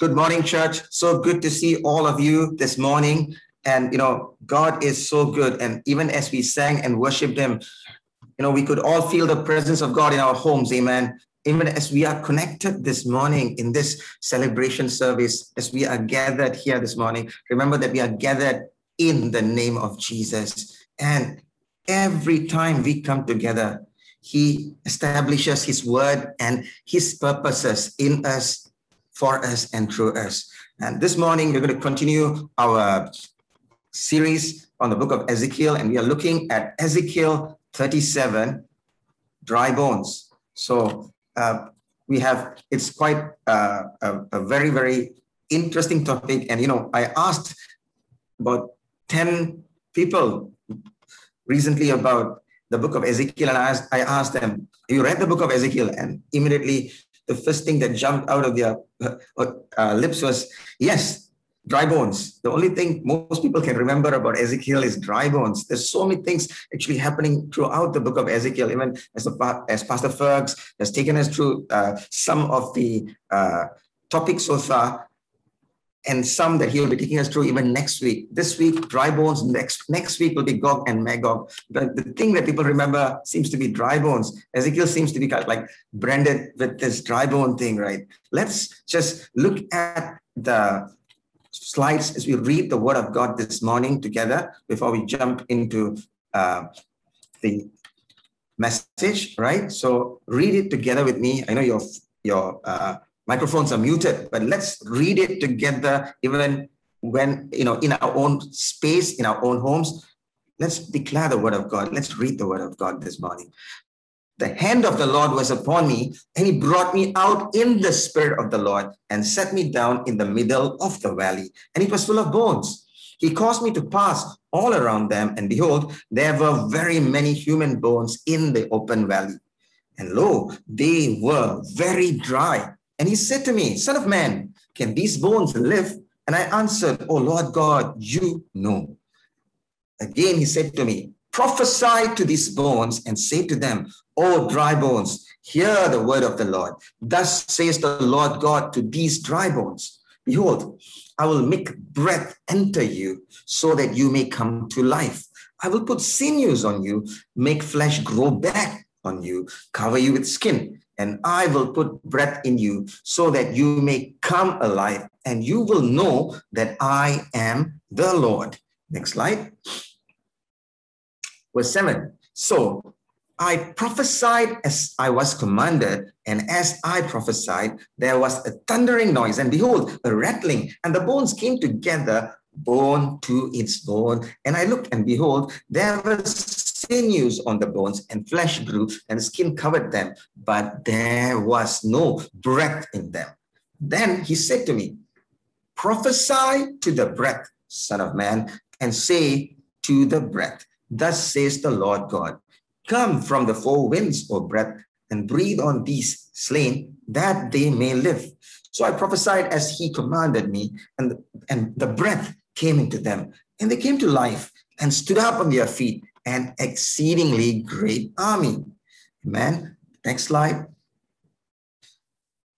Good morning, church. So good to see all of you this morning. And, you know, God is so good. And even as we sang and worshiped Him, you know, we could all feel the presence of God in our homes. Amen. Even as we are connected this morning in this celebration service, as we are gathered here this morning, remember that we are gathered in the name of Jesus. And every time we come together, He establishes His word and His purposes in us for us and through us. And this morning, we're going to continue our series on the book of Ezekiel, and we are looking at Ezekiel 37, dry bones. So uh, we have, it's quite uh, a, a very, very interesting topic. And, you know, I asked about 10 people recently about the book of Ezekiel, and I asked, I asked them, you read the book of Ezekiel? And immediately the first thing that jumped out of their uh, uh, lips was, yes, dry bones. The only thing most people can remember about Ezekiel is dry bones. There's so many things actually happening throughout the book of Ezekiel, even as, as Pastor Fergs has taken us through uh, some of the uh, topics so far and some that he will be taking us through even next week. This week, dry bones. Next next week will be Gog and Magog. But the thing that people remember seems to be dry bones. Ezekiel seems to be kind of like branded with this dry bone thing, right? Let's just look at the slides as we read the Word of God this morning together before we jump into uh, the message, right? So read it together with me. I know your your uh, microphones are muted, but let's read it together, even when, you know, in our own space, in our own homes. Let's declare the word of God. Let's read the word of God this morning. The hand of the Lord was upon me, and he brought me out in the spirit of the Lord and set me down in the middle of the valley. And it was full of bones. He caused me to pass all around them, and behold, there were very many human bones in the open valley. And lo, they were very dry. And he said to me, Son of man, can these bones live? And I answered, Oh Lord God, you know. Again, he said to me, Prophesy to these bones and say to them, O dry bones, hear the word of the Lord. Thus says the Lord God to these dry bones Behold, I will make breath enter you so that you may come to life. I will put sinews on you, make flesh grow back on you, cover you with skin and I will put breath in you so that you may come alive and you will know that I am the Lord. Next slide. Verse 7. So I prophesied as I was commanded, and as I prophesied, there was a thundering noise, and behold, a rattling, and the bones came together, bone to its bone. And I looked, and behold, there was sinews on the bones, and flesh grew, and skin covered them, but there was no breath in them. Then he said to me, Prophesy to the breath, Son of Man, and say to the breath, Thus says the Lord God, Come from the four winds, O breath, and breathe on these slain, that they may live. So I prophesied as he commanded me, and, and the breath came into them, and they came to life and stood up on their feet an exceedingly great army. Amen. Next slide.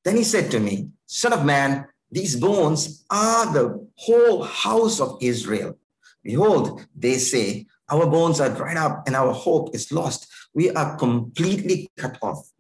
Then he said to me, Son of man, these bones are the whole house of Israel. Behold, they say, Our bones are dried up and our hope is lost. We are completely cut off.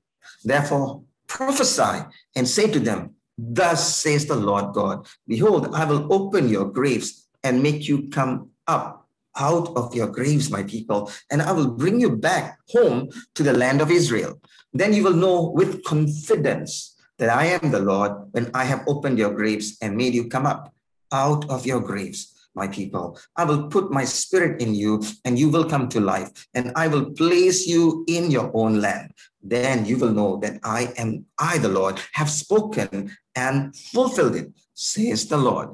Therefore, prophesy and say to them, Thus says the Lord God, Behold, I will open your graves and make you come up out of your graves, my people, and I will bring you back home to the land of Israel. Then you will know with confidence that I am the Lord when I have opened your graves and made you come up out of your graves, my people. I will put my spirit in you and you will come to life, and I will place you in your own land. Then you will know that I am, I, the Lord, have spoken and fulfilled it, says the Lord.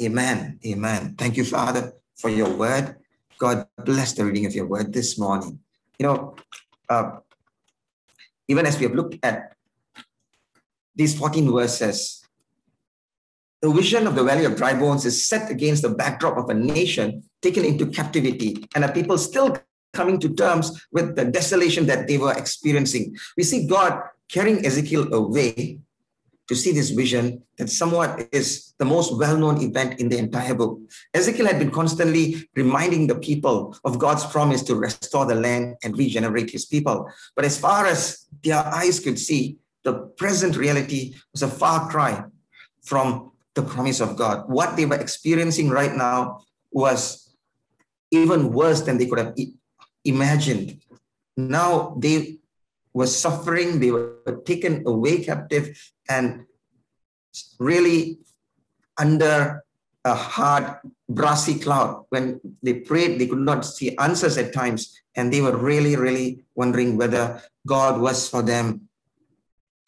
Amen. Amen. Thank you, Father, for your word. God bless the reading of your word this morning. You know, uh, even as we have looked at these 14 verses, the vision of the valley of dry bones is set against the backdrop of a nation taken into captivity and a people still coming to terms with the desolation that they were experiencing. We see God carrying Ezekiel away to see this vision that somewhat is the most well-known event in the entire book. Ezekiel had been constantly reminding the people of God's promise to restore the land and regenerate his people. But as far as their eyes could see, the present reality was a far cry from the promise of God. What they were experiencing right now was even worse than they could have imagined. Now they were suffering, they were taken away captive, and really under a hard, brassy cloud. When they prayed, they could not see answers at times, and they were really, really wondering whether God was for them.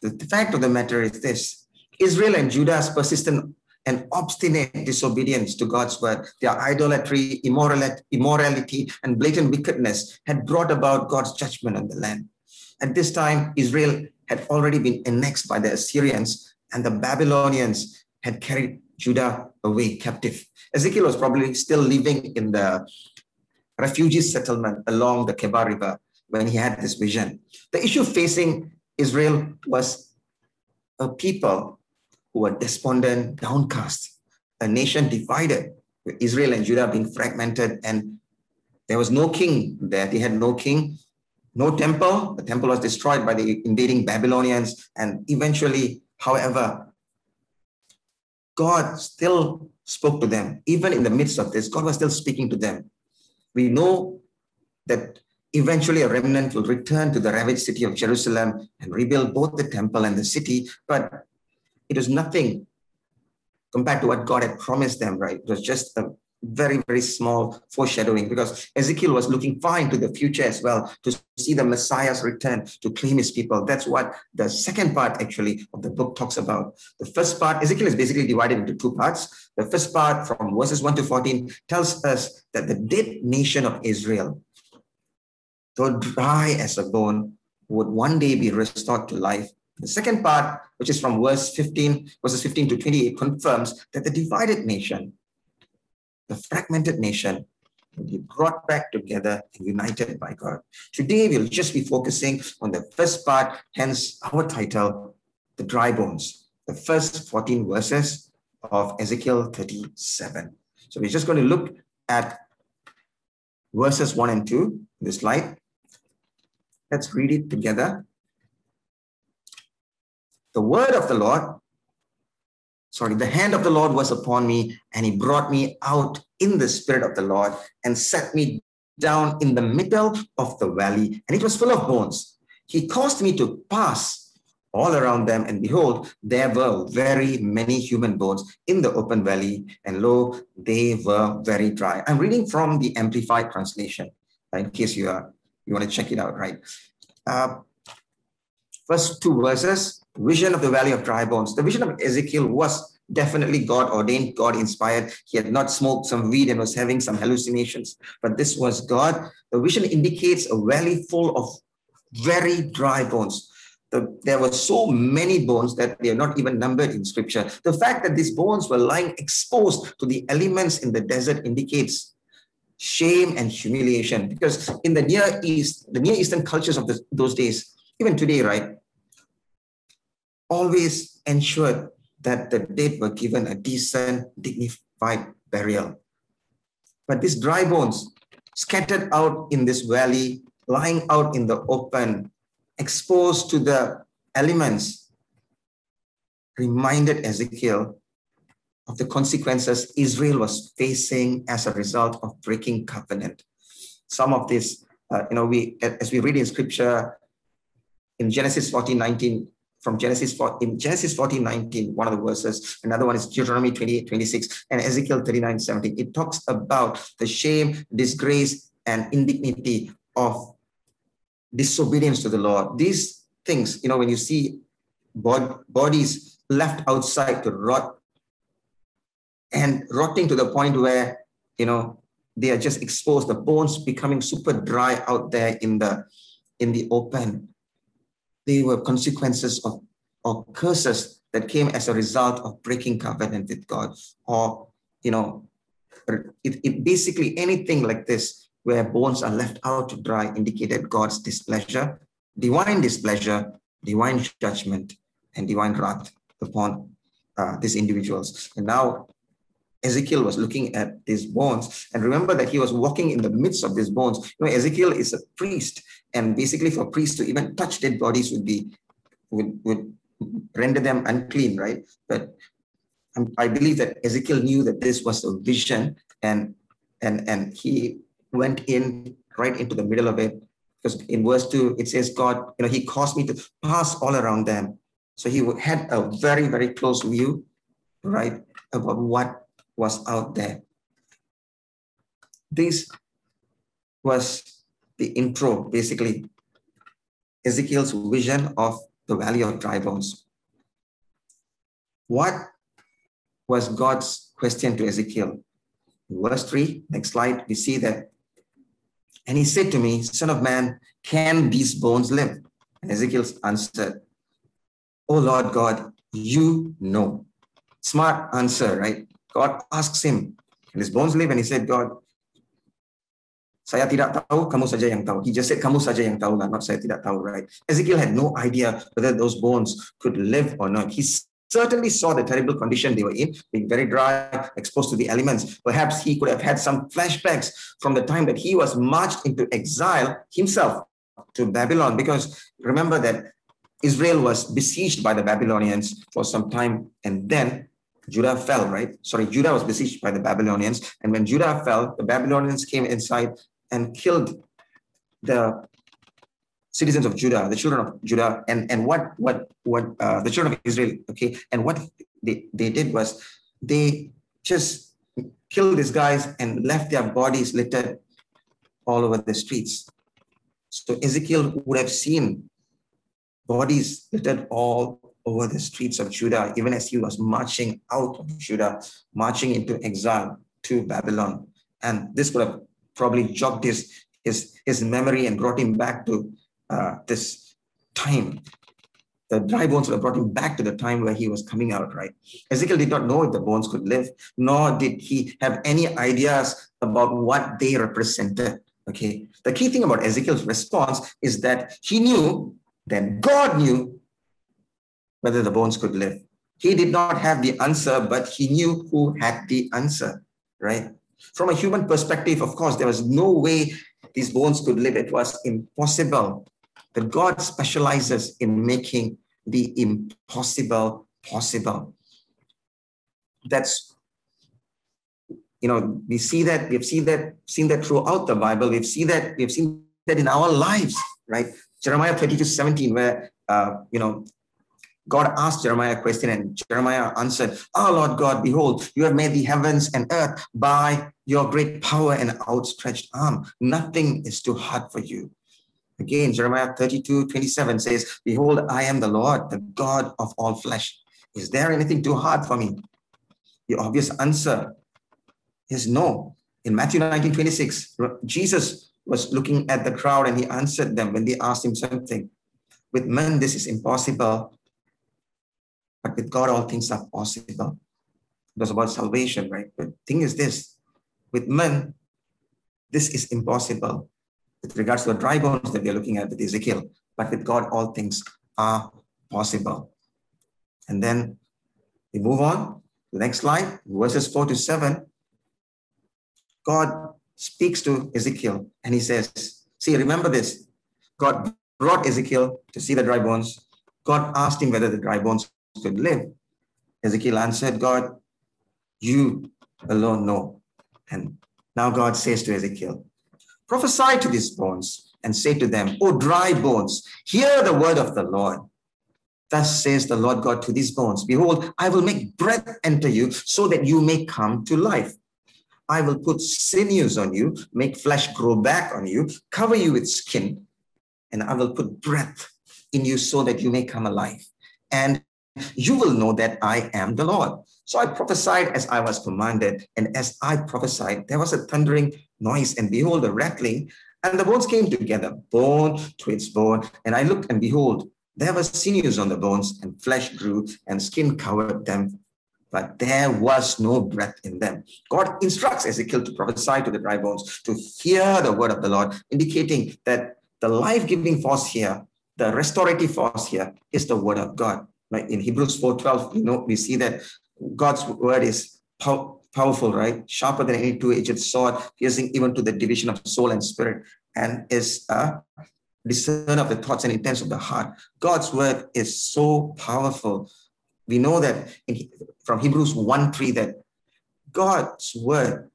The, fact of the matter is this Israel and Judah's persistent and obstinate disobedience to God's word, their idolatry, immorality, and blatant wickedness had brought about God's judgment on the land. At this time, Israel had already been annexed by the Assyrians, and the Babylonians had carried Judah away captive. Ezekiel was probably still living in the refugee settlement along the Kebar River when he had this vision. The issue facing Israel was a people who were despondent, downcast, a nation divided, Israel and Judah being fragmented, and there was no king there. They had no king, no temple. The temple was destroyed by the invading Babylonians, and eventually, however, God still spoke to them. Even in the midst of this, God was still speaking to them. We know that eventually a remnant will return to the ravaged city of Jerusalem and rebuild both the temple and the city, but it was nothing compared to what God had promised them, right? It was just a very, very small foreshadowing because Ezekiel was looking far into the future as well to see the Messiah's return to claim his people. That's what the second part actually of the book talks about. The first part, Ezekiel is basically divided into two parts. The first part from verses 1 to 14 tells us that the dead nation of Israel, though dry as a bone, would one day be restored to life the second part, which is from verse 15, verses 15 to 28, confirms that the divided nation, the fragmented nation, will be brought back together and united by God. Today, we'll just be focusing on the first part, hence our title, The Dry Bones, the first 14 verses of Ezekiel 37. So we're just going to look at verses 1 and 2 in the slide. Let's read it together the word of the Lord, sorry, the hand of the Lord was upon me, and he brought me out in the spirit of the Lord and set me down in the middle of the valley, and it was full of bones. He caused me to pass all around them, and behold, there were very many human bones in the open valley, and lo, they were very dry. I'm reading from the Amplified Translation, in case you are you want to check it out, right? Uh, first two verses vision of the valley of dry bones. The vision of Ezekiel was definitely God ordained, God inspired. He had not smoked some weed and was having some hallucinations, but this was God. The vision indicates a valley full of very dry bones. The, there were so many bones that they are not even numbered in scripture. The fact that these bones were lying exposed to the elements in the desert indicates shame and humiliation because in the near east the near eastern cultures of the, those days even today right always ensured that the dead were given a decent, dignified burial. But these dry bones, scattered out in this valley, lying out in the open, exposed to the elements, reminded Ezekiel of the consequences Israel was facing as a result of breaking covenant. Some of this, uh, you know, we as we read in scripture in Genesis 14, 19, from Genesis 4, in Genesis 14, 19, one of the verses, another one is Deuteronomy 28, 26, and Ezekiel 39, 17. It talks about the shame, disgrace, and indignity of disobedience to the Lord. These things, you know, when you see bod- bodies left outside to rot and rotting to the point where, you know, they are just exposed, the bones becoming super dry out there in the in the open they were consequences of or curses that came as a result of breaking covenant with God, or you know, it, it basically anything like this where bones are left out to dry indicated God's displeasure, divine displeasure, divine judgment, and divine wrath upon uh, these individuals. And now Ezekiel was looking at these bones. And remember that he was walking in the midst of these bones. You know, Ezekiel is a priest. And basically, for priests to even touch dead bodies would be would, would render them unclean, right? But I believe that Ezekiel knew that this was a vision, and and and he went in right into the middle of it. Because in verse two it says, God, you know, He caused me to pass all around them. So he had a very very close view, right, about what was out there. This was the intro, basically, Ezekiel's vision of the valley of dry bones. What was God's question to Ezekiel? Verse 3, next slide, we see that. And he said to me, Son of man, can these bones live? And Ezekiel answered, Oh Lord God, you know. Smart answer, right? God asks him, Can his bones live? And he said, God, saya tidak tahu, kamu saja yang tahu. He just said, kamu saja yang tahu not saya tidak tahu, right? Ezekiel had no idea whether those bones could live or not. He certainly saw the terrible condition they were in, being very dry, exposed to the elements. Perhaps he could have had some flashbacks from the time that he was marched into exile himself to Babylon, because remember that Israel was besieged by the Babylonians for some time, and then Judah fell, right? Sorry, Judah was besieged by the Babylonians. And when Judah fell, the Babylonians came inside and killed the citizens of Judah, the children of Judah, and and what what what uh, the children of Israel, okay, and what they they did was they just killed these guys and left their bodies littered all over the streets. So Ezekiel would have seen bodies littered all over the streets of Judah, even as he was marching out of Judah, marching into exile to Babylon. And this would have probably jogged his, his, his memory and brought him back to uh, this time. The dry bones would have brought him back to the time where he was coming out, right? Ezekiel did not know if the bones could live, nor did he have any ideas about what they represented. Okay. The key thing about Ezekiel's response is that he knew that God knew whether the bones could live. He did not have the answer, but he knew who had the answer, right? From a human perspective, of course, there was no way these bones could live. It was impossible. But God specializes in making the impossible possible. That's, you know, we see that, we've seen that, seen that throughout the Bible. We've seen that, we've seen that in our lives, right? Jeremiah 32, 17, where, uh, you know, God asked Jeremiah a question and Jeremiah answered, Ah, oh, Lord God, behold, you have made the heavens and earth by your great power and outstretched arm. Nothing is too hard for you. Again, Jeremiah 32, 27 says, Behold, I am the Lord, the God of all flesh. Is there anything too hard for me? The obvious answer is no. In Matthew 19, 26, Jesus was looking at the crowd and he answered them when they asked him something. With men, this is impossible, but with God, all things are possible. It was about salvation, right? But thing is this, with men, this is impossible with regards to the dry bones that we are looking at with Ezekiel. But with God, all things are possible. And then we move on. The next slide, verses 4 to 7. God speaks to Ezekiel and he says, See, remember this. God brought Ezekiel to see the dry bones. God asked him whether the dry bones could live. Ezekiel answered, God, you alone know. And now God says to Ezekiel, prophesy to these bones and say to them, O dry bones, hear the word of the Lord. Thus says the Lord God to these bones Behold, I will make breath enter you so that you may come to life. I will put sinews on you, make flesh grow back on you, cover you with skin, and I will put breath in you so that you may come alive. And you will know that I am the Lord. So I prophesied as I was commanded, and as I prophesied, there was a thundering noise, and behold, a rattling, and the bones came together, bone to its bone. And I looked, and behold, there were sinews on the bones, and flesh grew, and skin covered them, but there was no breath in them. God instructs Ezekiel to prophesy to the dry bones, to hear the word of the Lord, indicating that the life giving force here, the restorative force here, is the word of God Like in Hebrews 4:12, you know, we see that God's word is pow- powerful, right? Sharper than any two-edged sword, piercing even to the division of soul and spirit, and is a discern of the thoughts and intents of the heart. God's word is so powerful. We know that in, from Hebrews 1 3 that God's word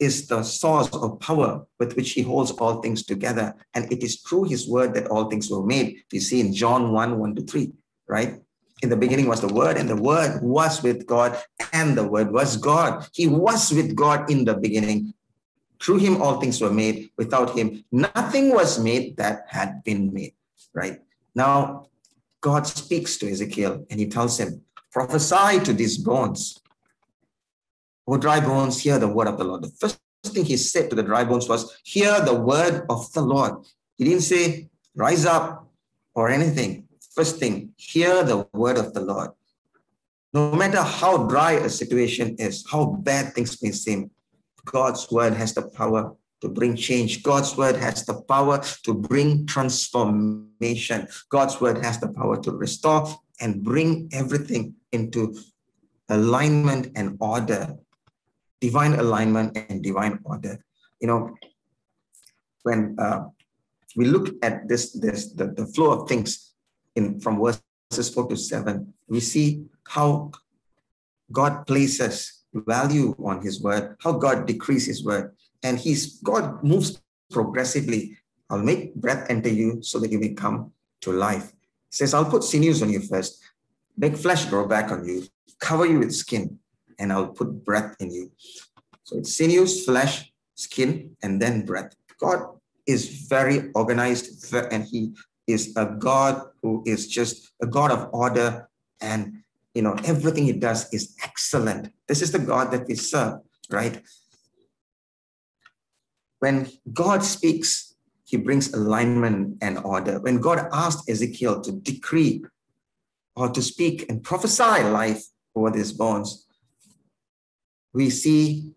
is the source of power with which he holds all things together. And it is through his word that all things were made. We see in John 1 1 to 3, right? In the beginning was the word, and the word was with God, and the word was God. He was with God in the beginning. Through him, all things were made. Without him, nothing was made that had been made, right? Now, God speaks to Ezekiel and he tells him, prophesy to these bones O dry bones, hear the word of the Lord. The first thing he said to the dry bones was, Hear the word of the Lord. He didn't say, Rise up or anything. First thing, hear the word of the Lord. No matter how dry a situation is, how bad things may seem, God's word has the power to bring change. God's word has the power to bring transformation. God's word has the power to restore and bring everything into alignment and order divine alignment and divine order. You know, when uh, we look at this, this the, the flow of things in from verses four to seven, we see how God places value on his word, how God decrees his word. And he's God moves progressively. I'll make breath enter you so that you may come to life. He says, I'll put sinews on you first, make flesh grow back on you, cover you with skin, and I'll put breath in you. So it's sinews, flesh, skin, and then breath. God is very organized and he is a God who is just a God of order and you know everything he does is excellent. This is the God that we serve, right? When God speaks, he brings alignment and order. When God asked Ezekiel to decree or to speak and prophesy life over these bones, we see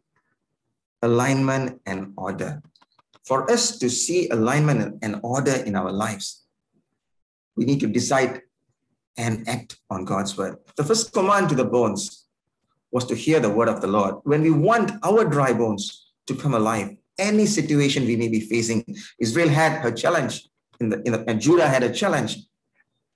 alignment and order. For us to see alignment and order in our lives, we need to decide and act on God's word. The first command to the bones was to hear the word of the Lord. When we want our dry bones to come alive, any situation we may be facing, Israel had her challenge, in the, in the, and Judah had a challenge.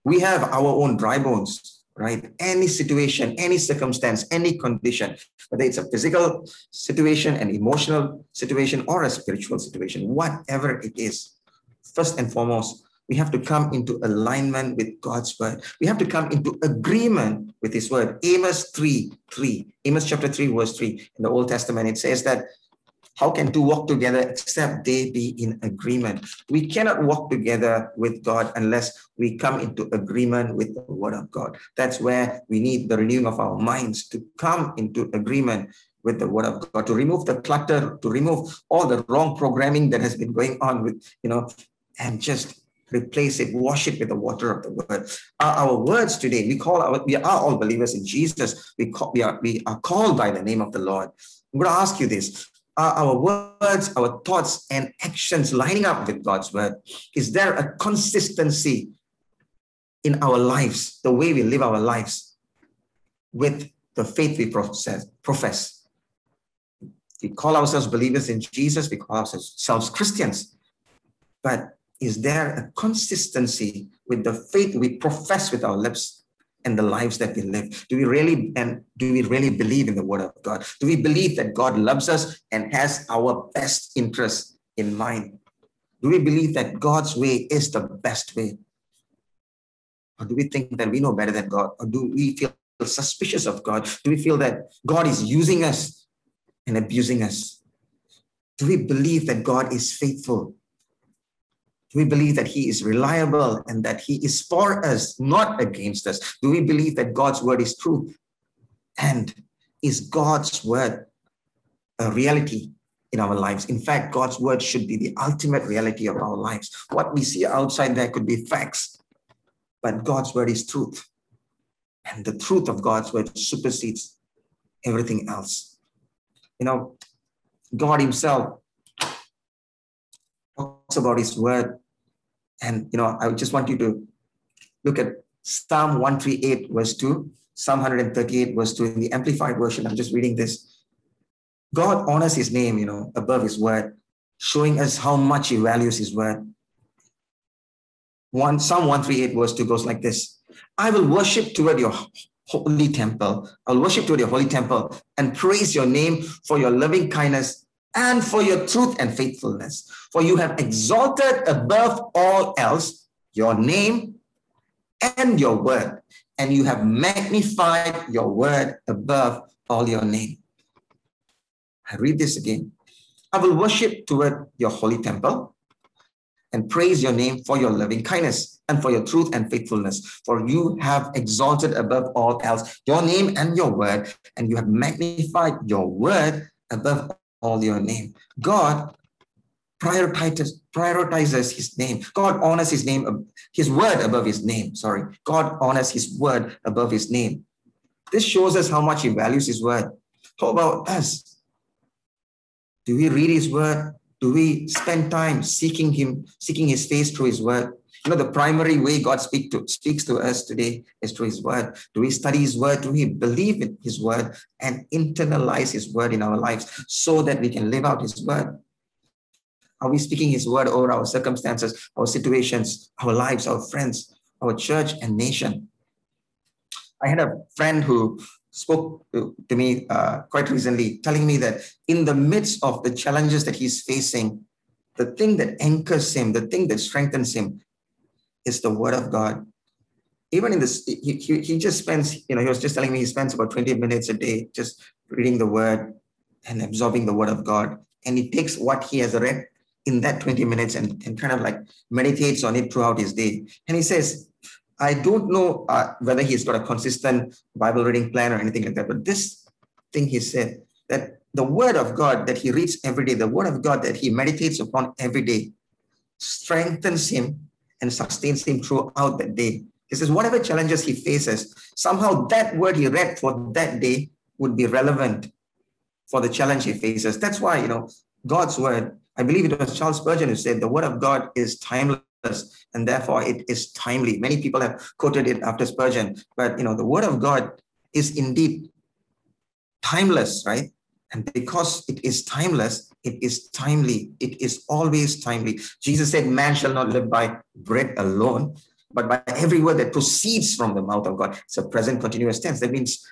We have our own dry bones right? Any situation, any circumstance, any condition, whether it's a physical situation, an emotional situation, or a spiritual situation, whatever it is, first and foremost, we have to come into alignment with God's word. We have to come into agreement with his word. Amos 3 3, Amos chapter 3, verse 3 in the Old Testament, it says that how can two walk together except they be in agreement? We cannot walk together with God unless we come into agreement with the word of God. That's where we need the renewing of our minds to come into agreement with the word of God, to remove the clutter, to remove all the wrong programming that has been going on with, you know, and just replace it, wash it with the water of the word. Our, our words today, we call our, we are all believers in Jesus. We, call, we, are, we are called by the name of the Lord. I'm going to ask you this are our words, our thoughts, and actions lining up with God's word? Is there a consistency in our lives, the way we live our lives, with the faith we profess? profess? We call ourselves believers in Jesus, we call ourselves Christians. But is there a consistency with the faith we profess with our lips and the lives that we live? Do we really and do we really believe in the word of God? Do we believe that God loves us and has our best interest in mind? Do we believe that God's way is the best way? Or do we think that we know better than God? Or do we feel suspicious of God? Do we feel that God is using us and abusing us? Do we believe that God is faithful do we believe that He is reliable and that He is for us, not against us? Do we believe that God's word is true? And is God's word a reality in our lives? In fact, God's word should be the ultimate reality of our lives. What we see outside there could be facts, but God's word is truth. And the truth of God's word supersedes everything else. You know, God Himself talks about His word and you know, I just want you to look at Psalm 138, verse 2, Psalm 138, verse 2 in the Amplified Version. I'm just reading this. God honors his name, you know, above his word, showing us how much he values his word. One Psalm 138, verse 2 goes like this I will worship toward your holy temple. I'll worship toward your holy temple and praise your name for your loving kindness and for your truth and faithfulness. For you have exalted above all else your name and your word, and you have magnified your word above all your name. I read this again. I will worship toward your holy temple and praise your name for your loving kindness and for your truth and faithfulness. For you have exalted above all else your name and your word, and you have magnified your word above all your name. God prioritizes, prioritizes his name. God honors his name, his word above his name. Sorry. God honors his word above his name. This shows us how much he values his word. How about us? Do we read his word? Do we spend time seeking him, seeking his face through his word? You know, the primary way God speak to, speaks to us today is through his word. Do we study his word? Do we believe in his word and internalize his word in our lives so that we can live out his word? Are we speaking his word over our circumstances, our situations, our lives, our friends, our church and nation? I had a friend who spoke to, me uh, quite recently, telling me that in the midst of the challenges that he's facing, the thing that anchors him, the thing that strengthens him, is the word of God. Even in this, he, he, he just spends, you know, he was just telling me he spends about 20 minutes a day just reading the word and absorbing the word of God. And he takes what he has read in that 20 minutes and, and kind of like meditates on it throughout his day. And he says, I don't know uh, whether he's got a consistent Bible reading plan or anything like that, but this thing he said that the word of God that he reads every day, the word of God that he meditates upon every day, strengthens him and sustains him throughout that day. He says, whatever challenges he faces, somehow that word he read for that day would be relevant for the challenge he faces. That's why, you know, God's word, I believe it was Charles Spurgeon who said, the word of God is timeless and therefore it is timely. Many people have quoted it after Spurgeon, but, you know, the word of God is indeed timeless, right? And because it is timeless, it is timely. It is always timely. Jesus said, Man shall not live by bread alone, but by every word that proceeds from the mouth of God. It's a present continuous tense. That means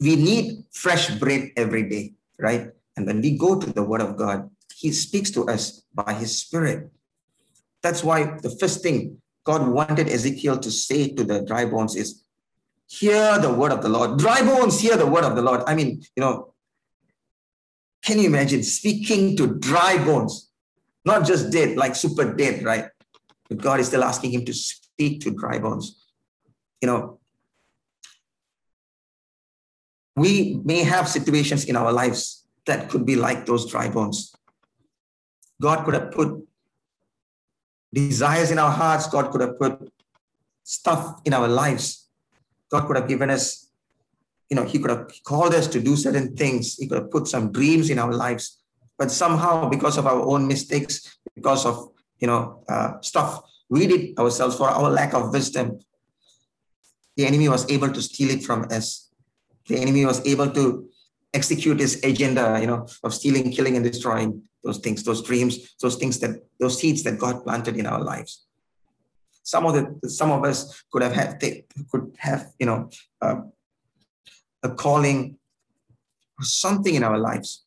we need fresh bread every day, right? And when we go to the word of God, he speaks to us by his spirit. That's why the first thing God wanted Ezekiel to say to the dry bones is, hear the word of the Lord. Dry bones, hear the word of the Lord. I mean, you know, can you imagine speaking to dry bones? Not just dead, like super dead, right? But God is still asking him to speak to dry bones. You know, we may have situations in our lives that could be like those dry bones. God could have put desires in our hearts, God could have put stuff in our lives. God could have given us you know, he could have called us to do certain things. He could have put some dreams in our lives. But somehow, because of our own mistakes, because of, you know, uh, stuff we did ourselves for our lack of wisdom, the enemy was able to steal it from us. The enemy was able to execute his agenda, you know, of stealing, killing, and destroying those things, those dreams, those things that, those seeds that God planted in our lives. Some of the, some of us could have had, could have, you know, uh, a calling, something in our lives,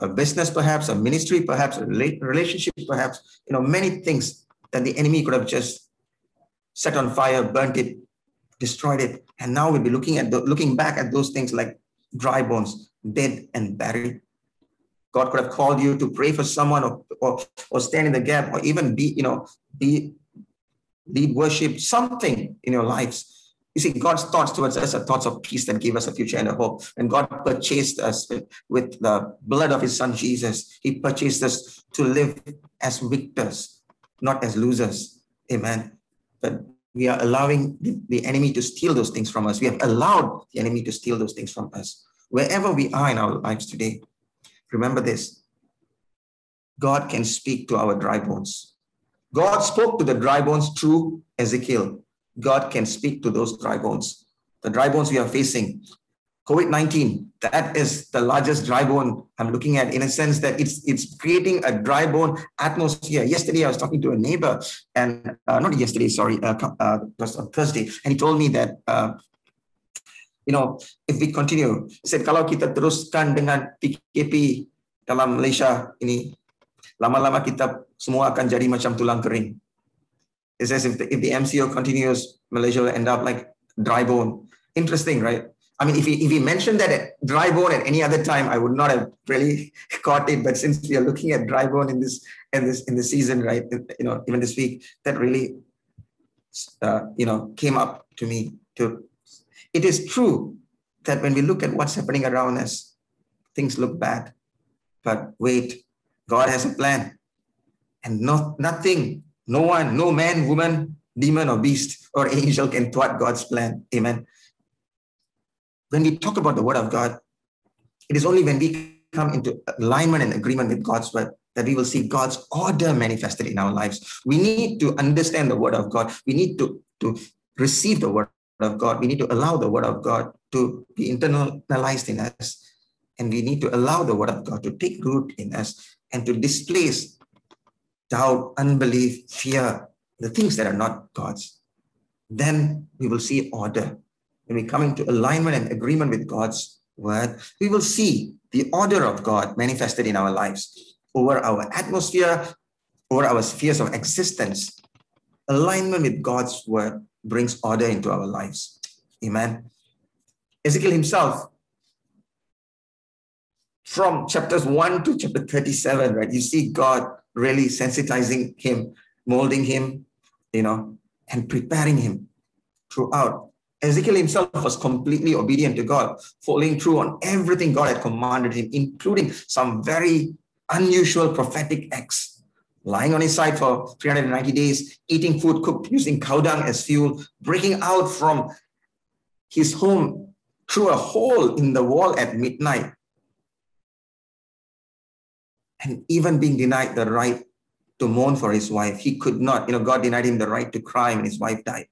a business perhaps, a ministry perhaps, a relationship perhaps, you know, many things that the enemy could have just set on fire, burnt it, destroyed it. And now we'll be looking at the, looking back at those things like dry bones, dead and buried. God could have called you to pray for someone or, or, or stand in the gap or even be, you know, be lead worship, something in your lives you see, God's thoughts towards us are thoughts of peace that give us a future and a hope. And God purchased us with, the blood of his son Jesus. He purchased us to live as victors, not as losers. Amen. But we are allowing the, the enemy to steal those things from us. We have allowed the enemy to steal those things from us. Wherever we are in our lives today, remember this God can speak to our dry bones. God spoke to the dry bones through Ezekiel God can speak to those dry bones. The dry bones we are facing, COVID 19, that is the largest dry bone I'm looking at in a sense that it's it's creating a dry bone atmosphere. Yesterday, I was talking to a neighbor, and uh, not yesterday, sorry, uh, uh, on Thursday, and he told me that. Uh, you know, if we continue, he said, kalau kita teruskan dengan PKP dalam Malaysia ini, lama-lama kita semua akan jadi macam tulang kering. It says if the, if the MCO continues, Malaysia will end up like dry bone. Interesting, right? I mean, if he, if he mentioned that at dry bone at any other time, I would not have really caught it. But since we are looking at dry bone in this in this in the season, right? You know, even this week, that really, uh, you know, came up to me. To it is true that when we look at what's happening around us, things look bad. But wait, God has a plan, and not nothing, no one, no man, woman, demon, or beast or angel can thwart God's plan. Amen when we talk about the word of God, it is only when we come into alignment and agreement with God's word that we will see God's order manifested in our lives. We need to understand the word of God. We need to, to receive the word of God. We need to allow the word of God to be internalized in us. And we need to allow the word of God to take root in us and to displace doubt, unbelief, fear, the things that are not God's. Then we will see order when we come into alignment and agreement with God's word, we will see the order of God manifested in our lives over our atmosphere, over our spheres of existence. Alignment with God's word brings order into our lives. Amen. Ezekiel himself, from chapters 1 to chapter 37, right? You see God really sensitizing him, molding him, you know, and preparing him throughout Ezekiel himself was completely obedient to God, following through on everything God had commanded him, including some very unusual prophetic acts. Lying on his side for 390 days, eating food cooked using cow dung as fuel, breaking out from his home through a hole in the wall at midnight, and even being denied the right to mourn for his wife. He could not, you know, God denied him the right to cry when his wife died.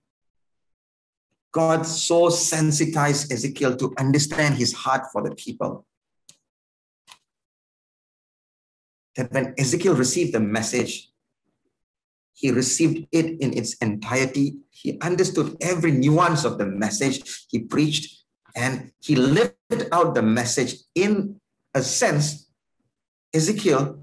God so sensitized Ezekiel to understand his heart for the people. That when Ezekiel received the message, he received it in its entirety. He understood every nuance of the message he preached, and he lived out the message in a sense. Ezekiel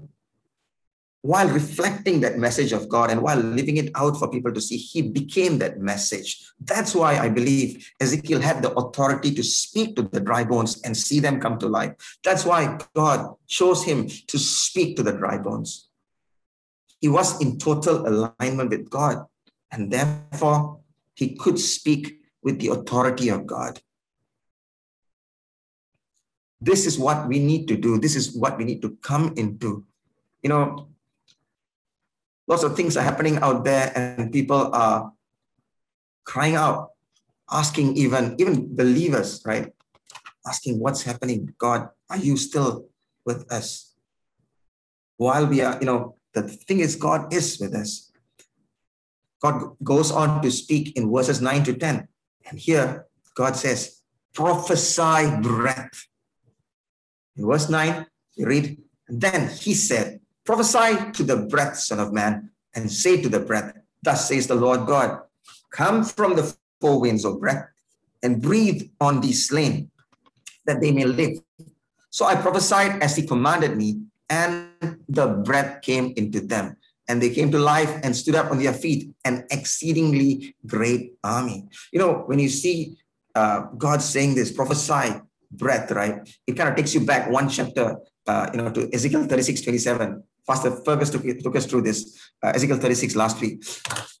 while reflecting that message of God and while living it out for people to see, he became that message. That's why I believe Ezekiel had the authority to speak to the dry bones and see them come to life. That's why God chose him to speak to the dry bones. He was in total alignment with God, and therefore he could speak with the authority of God. This is what we need to do. This is what we need to come into. You know, lots of things are happening out there and people are crying out asking even even believers right? Asking what's happening? God are you still with us? While we are you know the thing is god is with us. God goes on to speak in verses 9 to 10 and here god says prophesy breath in verse 9 you read then he said Prophesy to the breath, Son of Man, and say to the breath, Thus says the Lord God, Come from the four winds of breath and breathe on these slain, that they may live. So I prophesied as he commanded me, and the breath came into them. And they came to life and stood up on their feet, an exceedingly great army. You know, when you see uh, God saying this, prophesy, breath, right? It kind of takes you back one chapter, uh, you know, to Ezekiel 36, 27. Pastor Fergus took, took us through this, uh, Ezekiel 36 last week.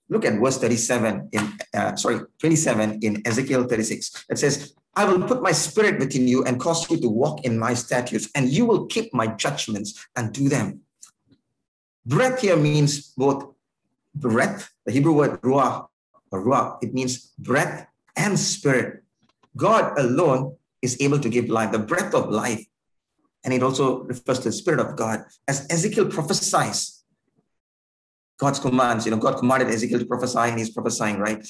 Look at verse 37 in, uh, sorry, 27 in Ezekiel 36. It says, I will put my spirit within you and cause you to walk in my statutes, and you will keep my judgments and do them. Breath here means both breath, the Hebrew word ruah or ruah, it means breath and spirit. God alone is able to give life, the breath of life and it also refers to the Spirit of God. As Ezekiel prophesies God's commands, you know, God commanded Ezekiel to prophesy, and he's prophesying, right?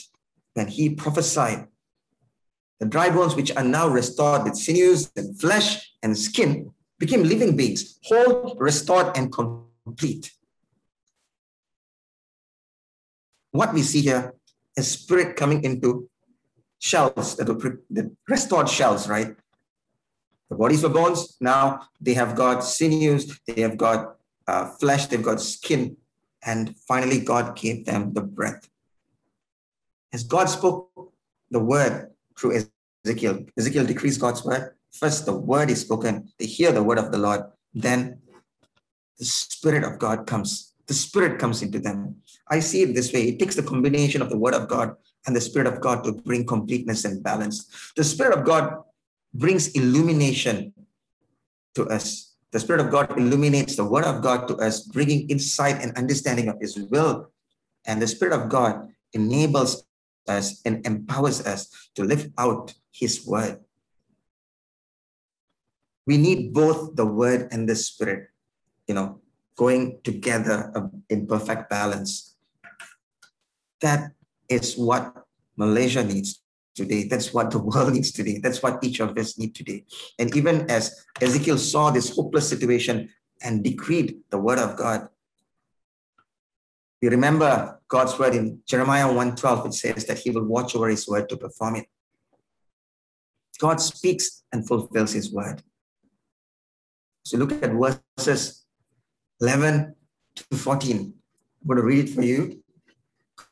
when he prophesied, the dry bones which are now restored with sinews and flesh and skin became living beings, whole, restored, and complete. What we see here is spirit coming into shells that were the restored shells, right? The bodies were bones. Now they have got sinews, they have got uh, flesh, they've got skin, and finally God gave them the breath. As God spoke the word through Ezekiel, Ezekiel decrees God's word. First, the word is spoken. They hear the word of the Lord. Then the Spirit of God comes. The Spirit comes into them. I see it this way. It takes the combination of the word of God and the Spirit of God to bring completeness and balance. The Spirit of God brings illumination to us. The Spirit of God illuminates the Word of God to us, bringing insight and understanding of His will. And the Spirit of God enables us and empowers us to live out His Word. We need both the Word and the Spirit, you know, going together in perfect balance. That is what Malaysia needs today. That's what the world needs today. That's what each of us need today. And even as Ezekiel saw this hopeless situation and decreed the word of God, we remember God's word in Jeremiah 1:12, which says that he will watch over his word to perform it. God speaks and fulfills his word. So look at verses 11 to 14. I'm going to read it for you.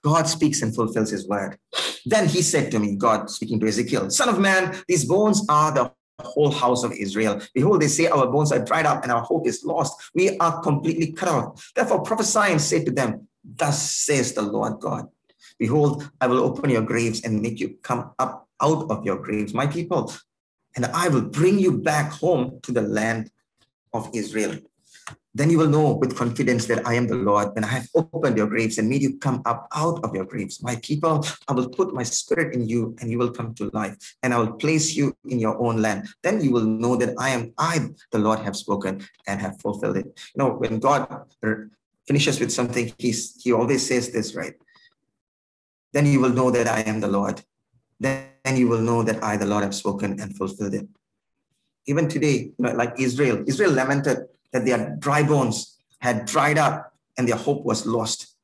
God speaks and fulfills his word. Then he said to me, God speaking to Ezekiel, Son of man, these bones are the whole house of Israel. Behold, they say our bones are dried up and our hope is lost. We are completely cut off. Therefore prophesy and say to them, Thus says the Lord God. Behold, I will open your graves and make you come up out of your graves, my people, and I will bring you back home to the land of Israel. Then you will know with confidence that I am the Lord when I have opened your graves and made you come up out of your graves. My people, I will put my spirit in you and you will come to life and I will place you in your own land. Then you will know that I am, I, the Lord, have spoken and have fulfilled it. You know, when God finishes with something, he's, he always says this, right? Then you will know that I am the Lord. Then you will know that I, the Lord, have spoken and fulfilled it. Even today, you know, like Israel, Israel lamented that their dry bones had dried up and their hope was lost.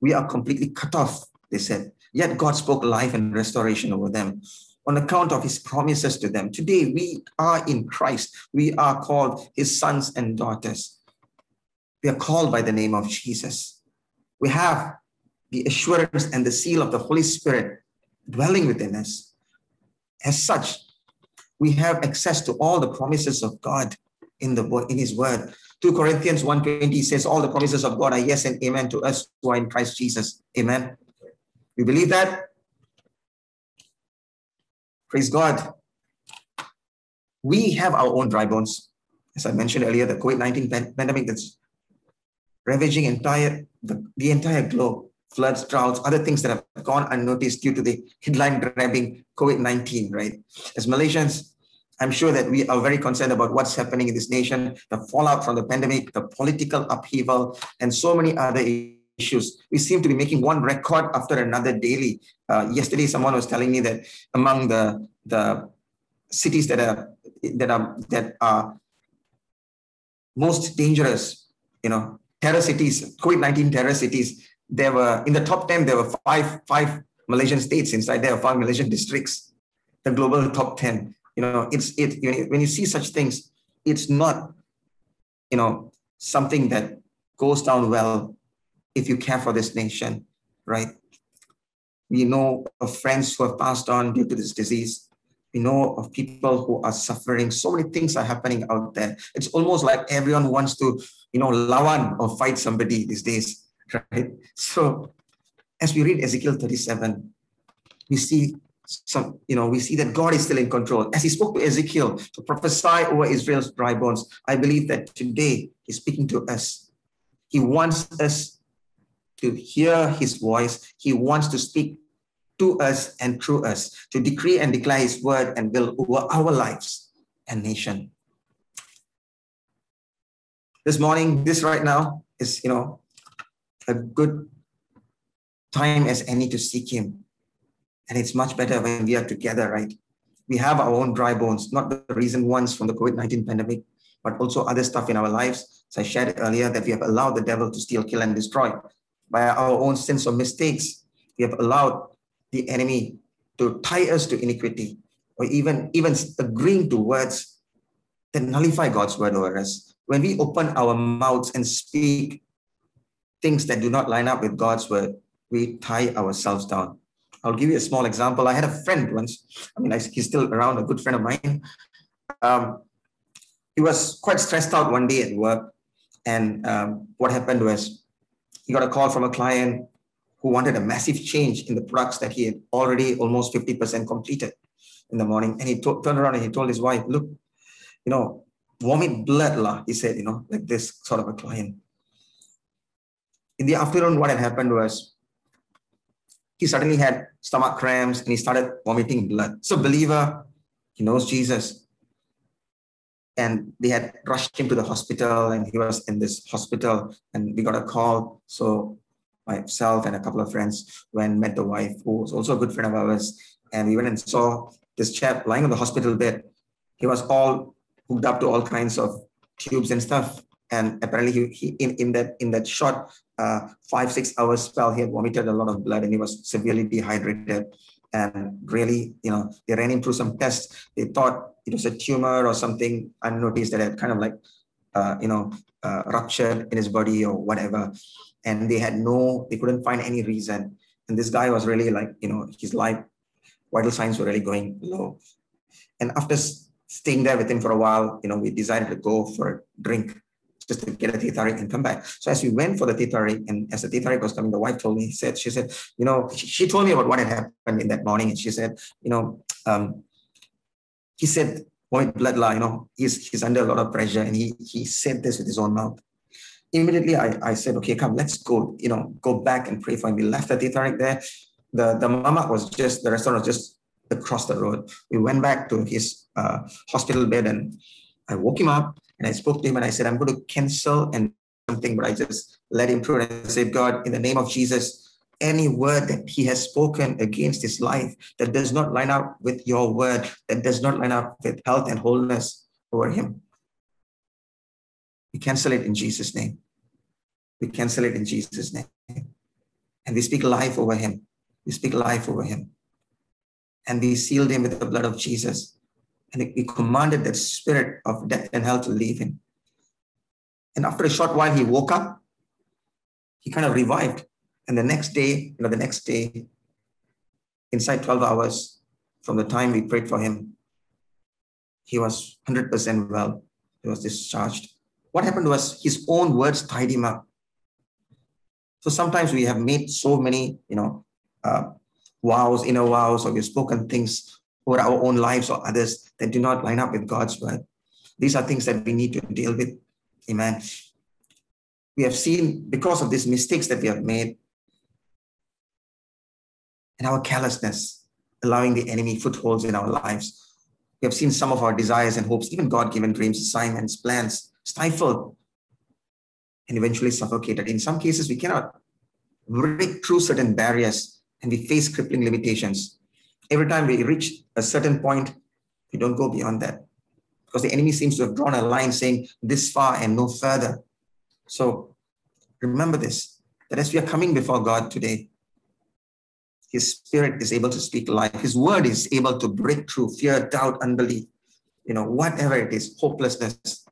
We are completely cut off, they said. Yet God spoke life and restoration over them on account of his promises to them. Today, we are in Christ. We are called his sons and daughters. We are called by the name of Jesus. We have the assurance and the seal of the Holy Spirit dwelling within us. As such, we have access to all the promises of God in the book, in his word. 2 Corinthians 1:20 says all the promises of God are yes and amen to us who are in Christ Jesus. Amen. We believe that. Praise God. We have our own dry bones. As I mentioned earlier, the COVID-19 pandemic that's ravaging entire the, the entire globe, floods, droughts, other things that have gone unnoticed due to the headline grabbing COVID-19, right? As Malaysians, I'm sure that we are very concerned about what's happening in this nation, the fallout from the pandemic, the political upheaval, and so many other issues. We seem to be making one record after another daily. Uh, yesterday, someone was telling me that among the the cities that are that are that are most dangerous, you know, terror cities, COVID-19 terror cities, there were in the top 10, there were five, five Malaysian states inside there, five Malaysian districts, the global top 10 you know it's it when you see such things it's not you know something that goes down well if you care for this nation right? We know of friends who have passed on due to this disease. We know of people who are suffering. So many things are happening out there. It's almost like everyone wants to you know lawan or fight somebody these days right? So as we read ezekiel 37 we see some, you know, we see that God is still in control. As he spoke to Ezekiel to prophesy over Israel's dry bones, I believe that today he's speaking to us. He wants us to hear his voice. He wants to speak to us and through us, to decree and declare his word and will over our lives and nation. This morning, this right now is, you know, a good time as any to seek him And it's much better when we are together, right? We have our own dry bones, not the recent ones from the COVID 19 pandemic, but also other stuff in our lives. As I shared earlier, that we have allowed the devil to steal, kill, and destroy by our own sins or mistakes. We have allowed the enemy to tie us to iniquity or even, even agreeing to words that nullify God's word over us. When we open our mouths and speak things that do not line up with God's word, we tie ourselves down. I'll give you a small example. I had a friend once. I mean, he's still around, a good friend of mine. Um, he was quite stressed out one day at work. And um, what happened was he got a call from a client who wanted a massive change in the products that he had already almost 50% completed in the morning. And he t- turned around and he told his wife, look, you know, vomit blood, lah, he said, you know, like this sort of a client. In the afternoon, what had happened was he suddenly had stomach cramps and he started vomiting blood. So believer, he knows Jesus. And they had rushed him to the hospital and he was in this hospital and we got a call. So myself and a couple of friends went met the wife, who was also a good friend of ours. And we went and saw this chap lying on the hospital bed. He was all hooked up to all kinds of tubes and stuff. And apparently he, he in, in that in that short uh, five, six hours spell, he had vomited a lot of blood and he was severely dehydrated. And really, you know, they ran him through some tests. They thought it was a tumor or something unnoticed that had kind of like, uh, you know, uh, ruptured in his body or whatever. And they had no, they couldn't find any reason. And this guy was really like, you know, his life, vital signs were really going low. And after staying there with him for a while, you know, we decided to go for a drink just to get a theta and come back. So as we went for the theta and as the theta was coming, the wife told me, said, she said, you know, she, told me about what had happened in that morning. And she said, you know, um, he said, boy, blood law, you know, he's, he's under a lot of pressure. And he, he said this with his own mouth. Immediately, I, I said, okay, come, let's go, you know, go back and pray for him. We left the theta there. The, the mamak was just, the restaurant was just across the road. We went back to his uh, hospital bed and I woke him up and I spoke to him and I said, I'm going to cancel and something, but I just let him through and said, God, in the name of Jesus, any word that he has spoken against his life that does not line up with your word, that does not line up with health and wholeness over him, we cancel it in Jesus' name. We cancel it in Jesus' name. And we speak life over him. We speak life over him. And we sealed him with the blood of Jesus. And he commanded that spirit of death and hell to leave him. And after a short while, he woke up. He kind of revived. And the next day, you know, the next day, inside 12 hours from the time we prayed for him, he was 100% well. He was discharged. What happened was his own words tied him up. So sometimes we have made so many, you know, uh, vows, inner vows, or we've spoken things over our own lives or others that do not line up with God's word. These are things that we need to deal with. Amen. We have seen because of these mistakes that we have made and our carelessness, allowing the enemy footholds in our lives. We have seen some of our desires and hopes, even God given dreams, assignments, plans, stifled and eventually suffocated. In some cases, we cannot break through certain barriers and we face crippling limitations every time we reach a certain point, we don't go beyond that because the enemy seems to have drawn a line saying this far and no further. So remember this that as we are coming before God today, His Spirit is able to speak life. His word is able to break through fear, doubt, unbelief, you know, whatever it is, hopelessness.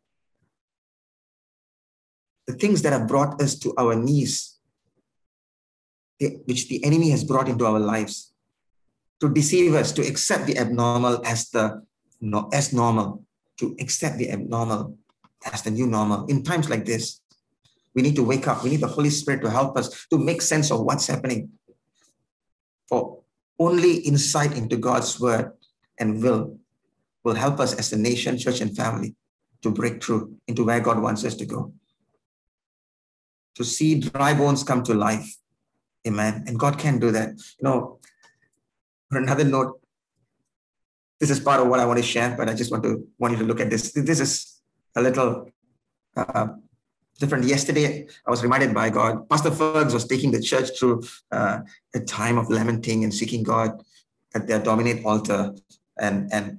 The things that have brought us to our knees, which the enemy has brought into our lives, to deceive us, to accept the abnormal as the no, as normal, to accept the abnormal as the new normal. In times like this, we need to wake up. We need the Holy Spirit to help us to make sense of what's happening. For only insight into God's word and will will help us as a nation, church, and family to break through into where God wants us to go. To see dry bones come to life. Amen. And God can do that. You know, on another note, this is part of what I want to share, but I just want to want you to look at this. This is a little uh, different. Yesterday, I was reminded by God. Pastor Fergus was taking the church through uh, a time of lamenting and seeking God at their dominate altar. And, and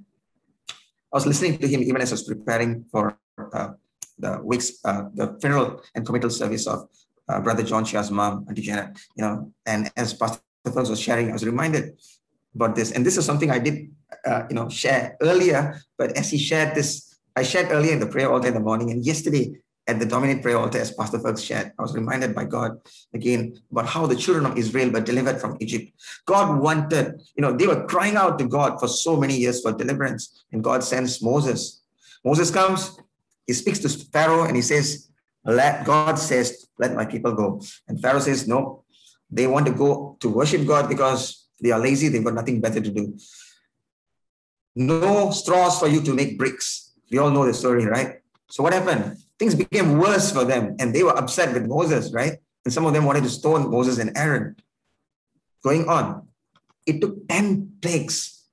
I was listening to him even as I was preparing for uh, the week's, uh, the funeral and committal service of uh, Brother John Chia's mom, Auntie Janet, you know, and as Pastor Phillips was sharing, I was reminded about this. And this is something I did, uh, you know, share earlier, but as he shared this, I shared earlier in the prayer altar in the morning, and yesterday at the dominant prayer altar, as Pastor Fergus shared, I was reminded by God again about how the children of Israel were delivered from Egypt. God wanted, you know, they were crying out to God for so many years for deliverance, and God sends Moses. Moses comes, he speaks to Pharaoh, and he says, let God says, let my people go. And Pharaoh says, no, they want to go to worship God because they are lazy, they've got nothing better to do. No straws for you to make bricks. We all know the story, right? So what happened? Things became worse for them, and they were upset with Moses, right? And some of them wanted to stone Moses and Aaron. Going on, it took 10 plagues.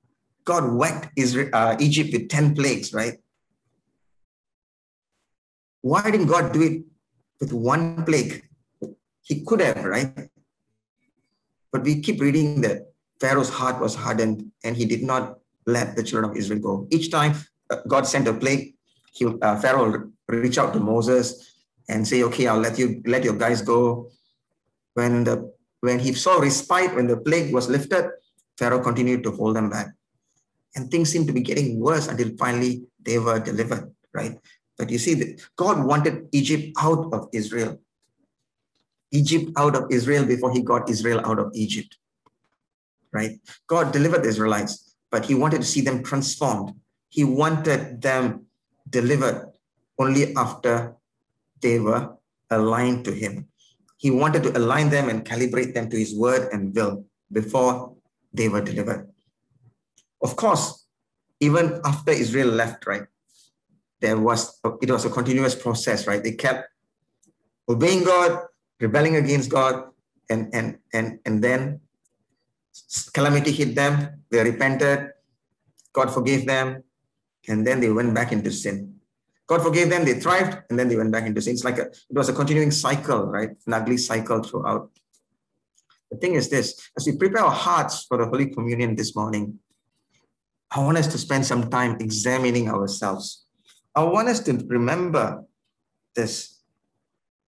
God whacked Israel, uh, Egypt with 10 plagues, right? Why didn't God do it with one plague? He could have, right? But we keep reading that Pharaoh's heart was hardened and he did not let the children of Israel go. Each time uh, God sent a plague, he, uh, Pharaoh reach out to Moses and say, "Okay, I'll let you let your guys go." When the when he saw respite, when the plague was lifted, Pharaoh continued to hold them back, and things seemed to be getting worse until finally they were delivered. Right? But you see, God wanted Egypt out of Israel. Egypt out of Israel before he got Israel out of Egypt. Right? God delivered the Israelites, but he wanted to see them transformed. He wanted them delivered only after they were aligned to him. He wanted to align them and calibrate them to his word and will before they were delivered. Of course, even after Israel left, right, there was it was a continuous process, right? They kept obeying God, rebelling against God, and and and and then calamity hit them. They repented. God forgave them, and then they went back into sin. God forgave them, they thrived, and then they went back into sin. It's like a, it was a continuing cycle, right? An ugly cycle throughout. The thing is this as we prepare our hearts for the Holy Communion this morning, I want us to spend some time examining ourselves. I want us to remember this.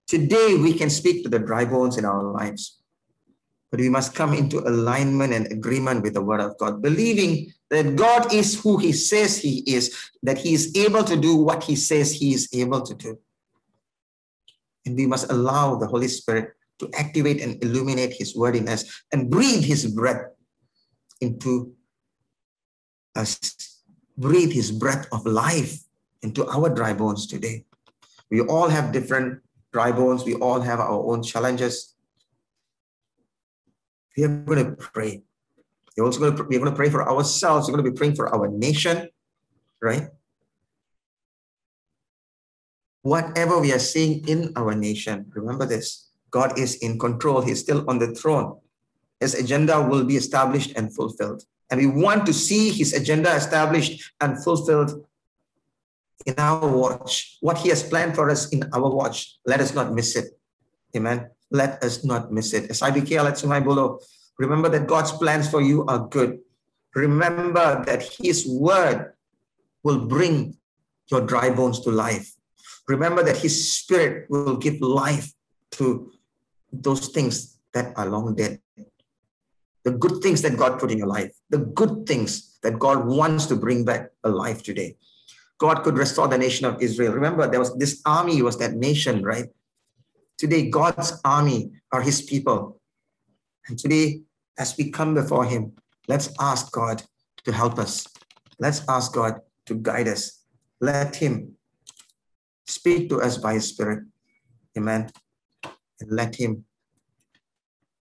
Today, we can speak to the dry bones in our lives, but we must come into alignment and agreement with the Word of God, believing that God is who He says He is, that He is able to do what He says He is able to do. And we must allow the Holy Spirit to activate and illuminate His word in us and breathe His breath into us, breathe His breath of life into our dry bones today. We all have different dry bones, we all have our own challenges. We are going to pray we're also going to, we're going to pray for ourselves. We're going to be praying for our nation, right? Whatever we are seeing in our nation, remember this God is in control. He's still on the throne. His agenda will be established and fulfilled. And we want to see his agenda established and fulfilled in our watch. What he has planned for us in our watch, let us not miss it. Amen. Let us not miss it. Remember that God's plans for you are good. Remember that His word will bring your dry bones to life. Remember that His spirit will give life to those things that are long dead. The good things that God put in your life, the good things that God wants to bring back alive today. God could restore the nation of Israel. Remember, there was this army was that nation, right? Today, God's army are his people. And today, as we come before Him, let's ask God to help us. Let's ask God to guide us. Let Him speak to us by His Spirit. Amen. And let Him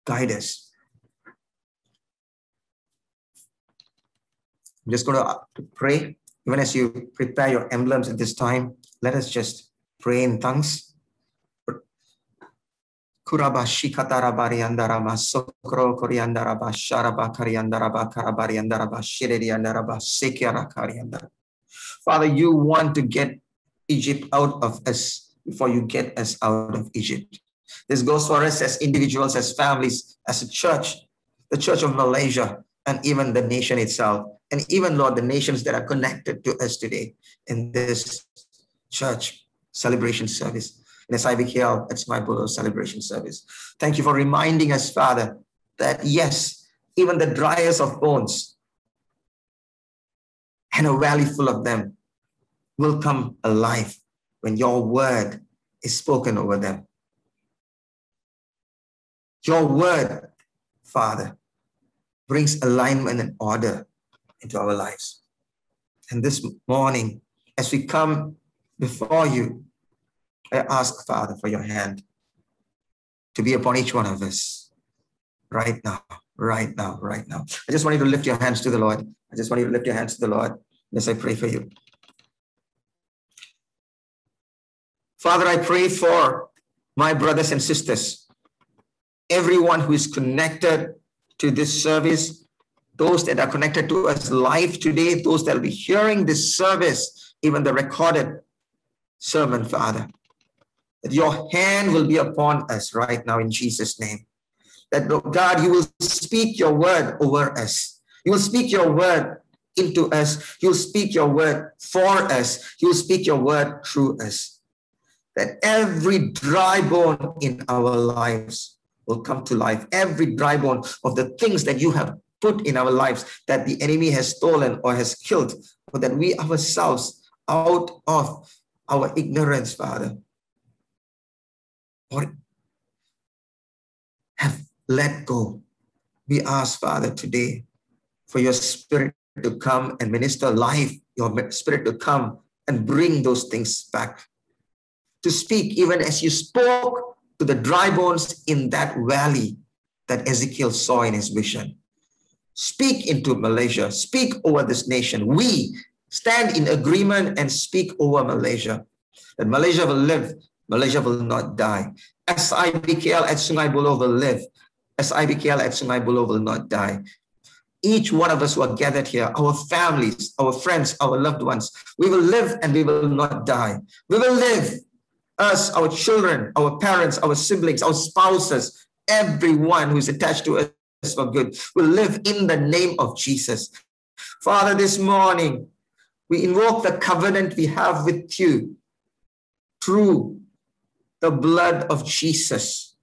guide us. I'm just going to pray. Even as you prepare your emblems at this time, let us just pray in tongues. Father, you want to get Egypt out of us before you get us out of Egypt. This goes for us as individuals, as families, as a church, the Church of Malaysia. and even the nation itself, and even, Lord, the nations that are connected to us today in this church celebration service, in SIBKL, it's my Buloh celebration service. Thank you for reminding us, Father, that yes, even the driest of bones and a valley full of them will come alive when your word is spoken over them. Your word, Father, brings alignment and order into our lives. And this morning, as we come before you, I ask, Father, for your hand to be upon each one of us right now, right now, right now. I just want you to lift your hands to the Lord. I just want you to lift your hands to the Lord as I pray for you. Father, I pray for my brothers and sisters, everyone who is connected to this service, those that are connected to us live today, those that will be hearing this service, even the recorded sermon, Father. That your hand will be upon us right now in Jesus' name. That, God, you will speak your word over us. You will speak your word into us. You'll speak your word for us. You'll speak your word through us that every dry bone in our lives will come to life. Every dry bone of the things that you have put in our lives that the enemy has stolen or has killed, or that we ourselves, out of our ignorance, Father, or have let go. We ask, Father, today for your spirit to come and minister life, your spirit to come and bring those things back to speak, even as you spoke to the dry bones in that valley that Ezekiel saw in his vision. Speak into Malaysia, speak over this nation. We stand in agreement and speak over Malaysia. That Malaysia will live, Malaysia will not die. SIBKL at Sungai Buloh will live. SIBKL at Sungai Buloh will not die. Each one of us who are gathered here, our families, our friends, our loved ones, we will live and we will not die. We will live us, our children, our parents, our siblings, our spouses, everyone who is attached to us for good will live in the name of Jesus. Father, this morning, we invoke the covenant we have with you through the blood of Jesus,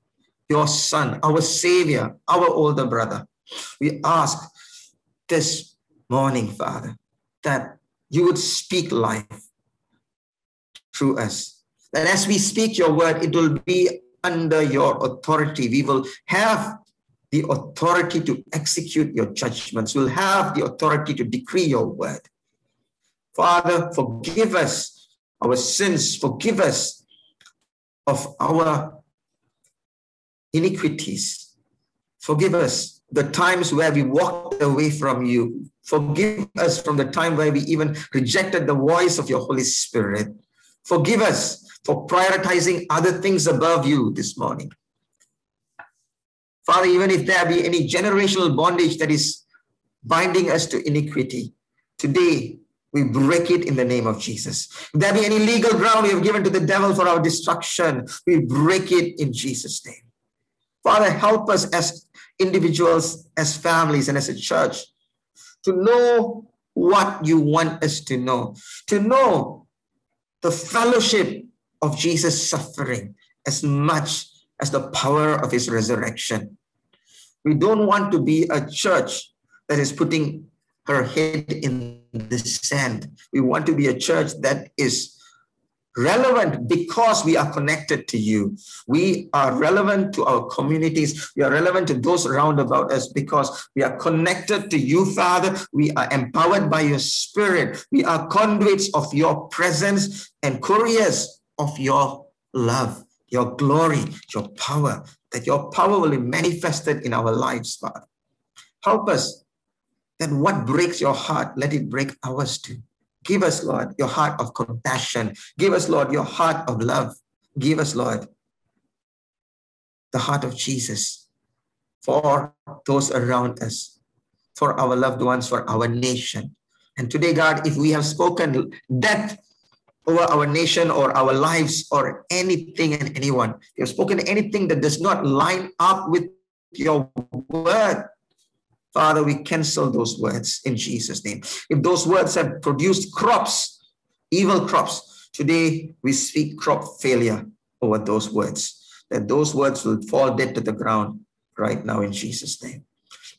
your son, our savior, our older brother. We ask this morning, Father, that you would speak life through us that as we speak your word, it will be under your authority. We will have the authority to execute your judgments. We'll have the authority to decree your word. Father, forgive us our sins. Forgive us of our iniquities. Forgive us the times where we walked away from you. Forgive us from the time where we even rejected the voice of your Holy Spirit. Forgive us for prioritizing other things above you this morning. Father, even if there be any generational bondage that is binding us to iniquity, today we break it in the name of Jesus. If there be any legal ground we have given to the devil for our destruction, we break it in Jesus' name. Father, help us as individuals, as families, and as a church to know what you want us to know, to know the fellowship of Jesus' suffering as much as the power of his resurrection. We don't want to be a church that is putting her head in sand. We want to be a church that is relevant because we are connected to you. We are relevant to our communities. We are relevant to those around about us because we are connected to you, Father. We are empowered by your spirit. We are conduits of your presence and couriers of your love, your glory, your power, that your power will be manifested in our lives, Father. Help us that what breaks your heart, let it break ours too. Give us, Lord, your heart of compassion. Give us, Lord, your heart of love. Give us, Lord, the heart of Jesus for those around us, for our loved ones, for our nation. And today, God, if we have spoken death over our nation or our lives or anything and anyone. You have spoken anything that does not line up with your word. Father, we cancel those words in Jesus' name. If those words have produced crops, evil crops, today we speak crop failure over those words, that those words will fall dead to the ground right now in Jesus' name.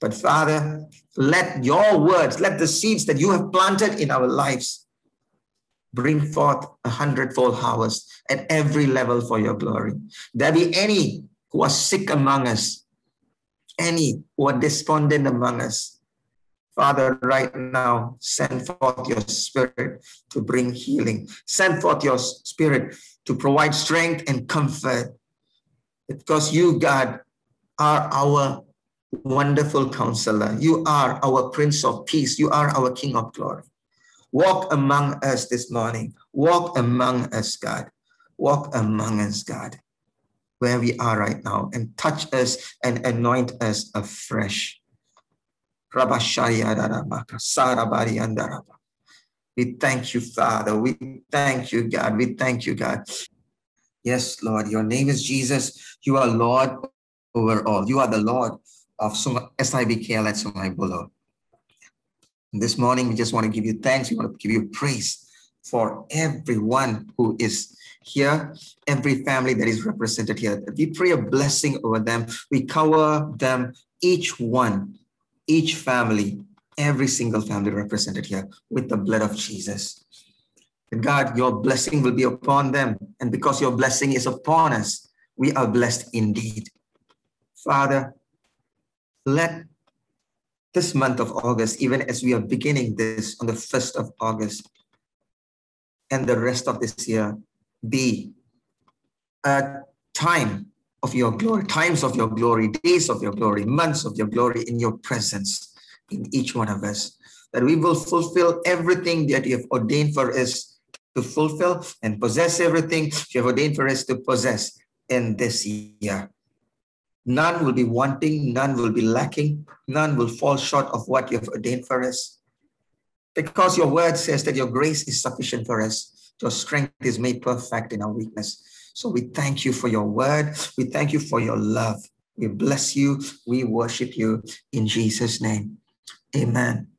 But Father, let your words, let the seeds that you have planted in our lives bring forth a hundredfold harvest at every level for your glory. There be any who are sick among us, any who are despondent among us. Father, right now, send forth your spirit to bring healing. Send forth your spirit to provide strength and comfort. Because you, God, are our wonderful counselor. You are our Prince of Peace. You are our King of Glory. Walk among us this morning. Walk among us, God. Walk among us, God, where we are right now, and touch us and anoint us afresh. We thank you, Father. We thank you, God. We thank you, God. Yes, Lord, your name is Jesus. You are Lord over all. You are the Lord of SIBKL at Sungai Buloh. This morning, we just want to give you thanks. We want to give you praise for everyone who is here, every family that is represented here. We pray a blessing over them. We cover them, each one, each family, every single family represented here with the blood of Jesus. And God, your blessing will be upon them. And because your blessing is upon us, we are blessed indeed. Father, let this month of August, even as we are beginning this on the 1st of August, and the rest of this year be a time of your glory, times of your glory, days of your glory, months of your glory in your presence in each one of us. That we will fulfill everything that you have ordained for us to fulfill and possess everything you have ordained for us to possess in this year. None will be wanting, none will be lacking, none will fall short of what you have ordained for us. Because your word says that your grace is sufficient for us, your strength is made perfect in our weakness. So we thank you for your word. We thank you for your love. We bless you. We worship you in Jesus' name. Amen.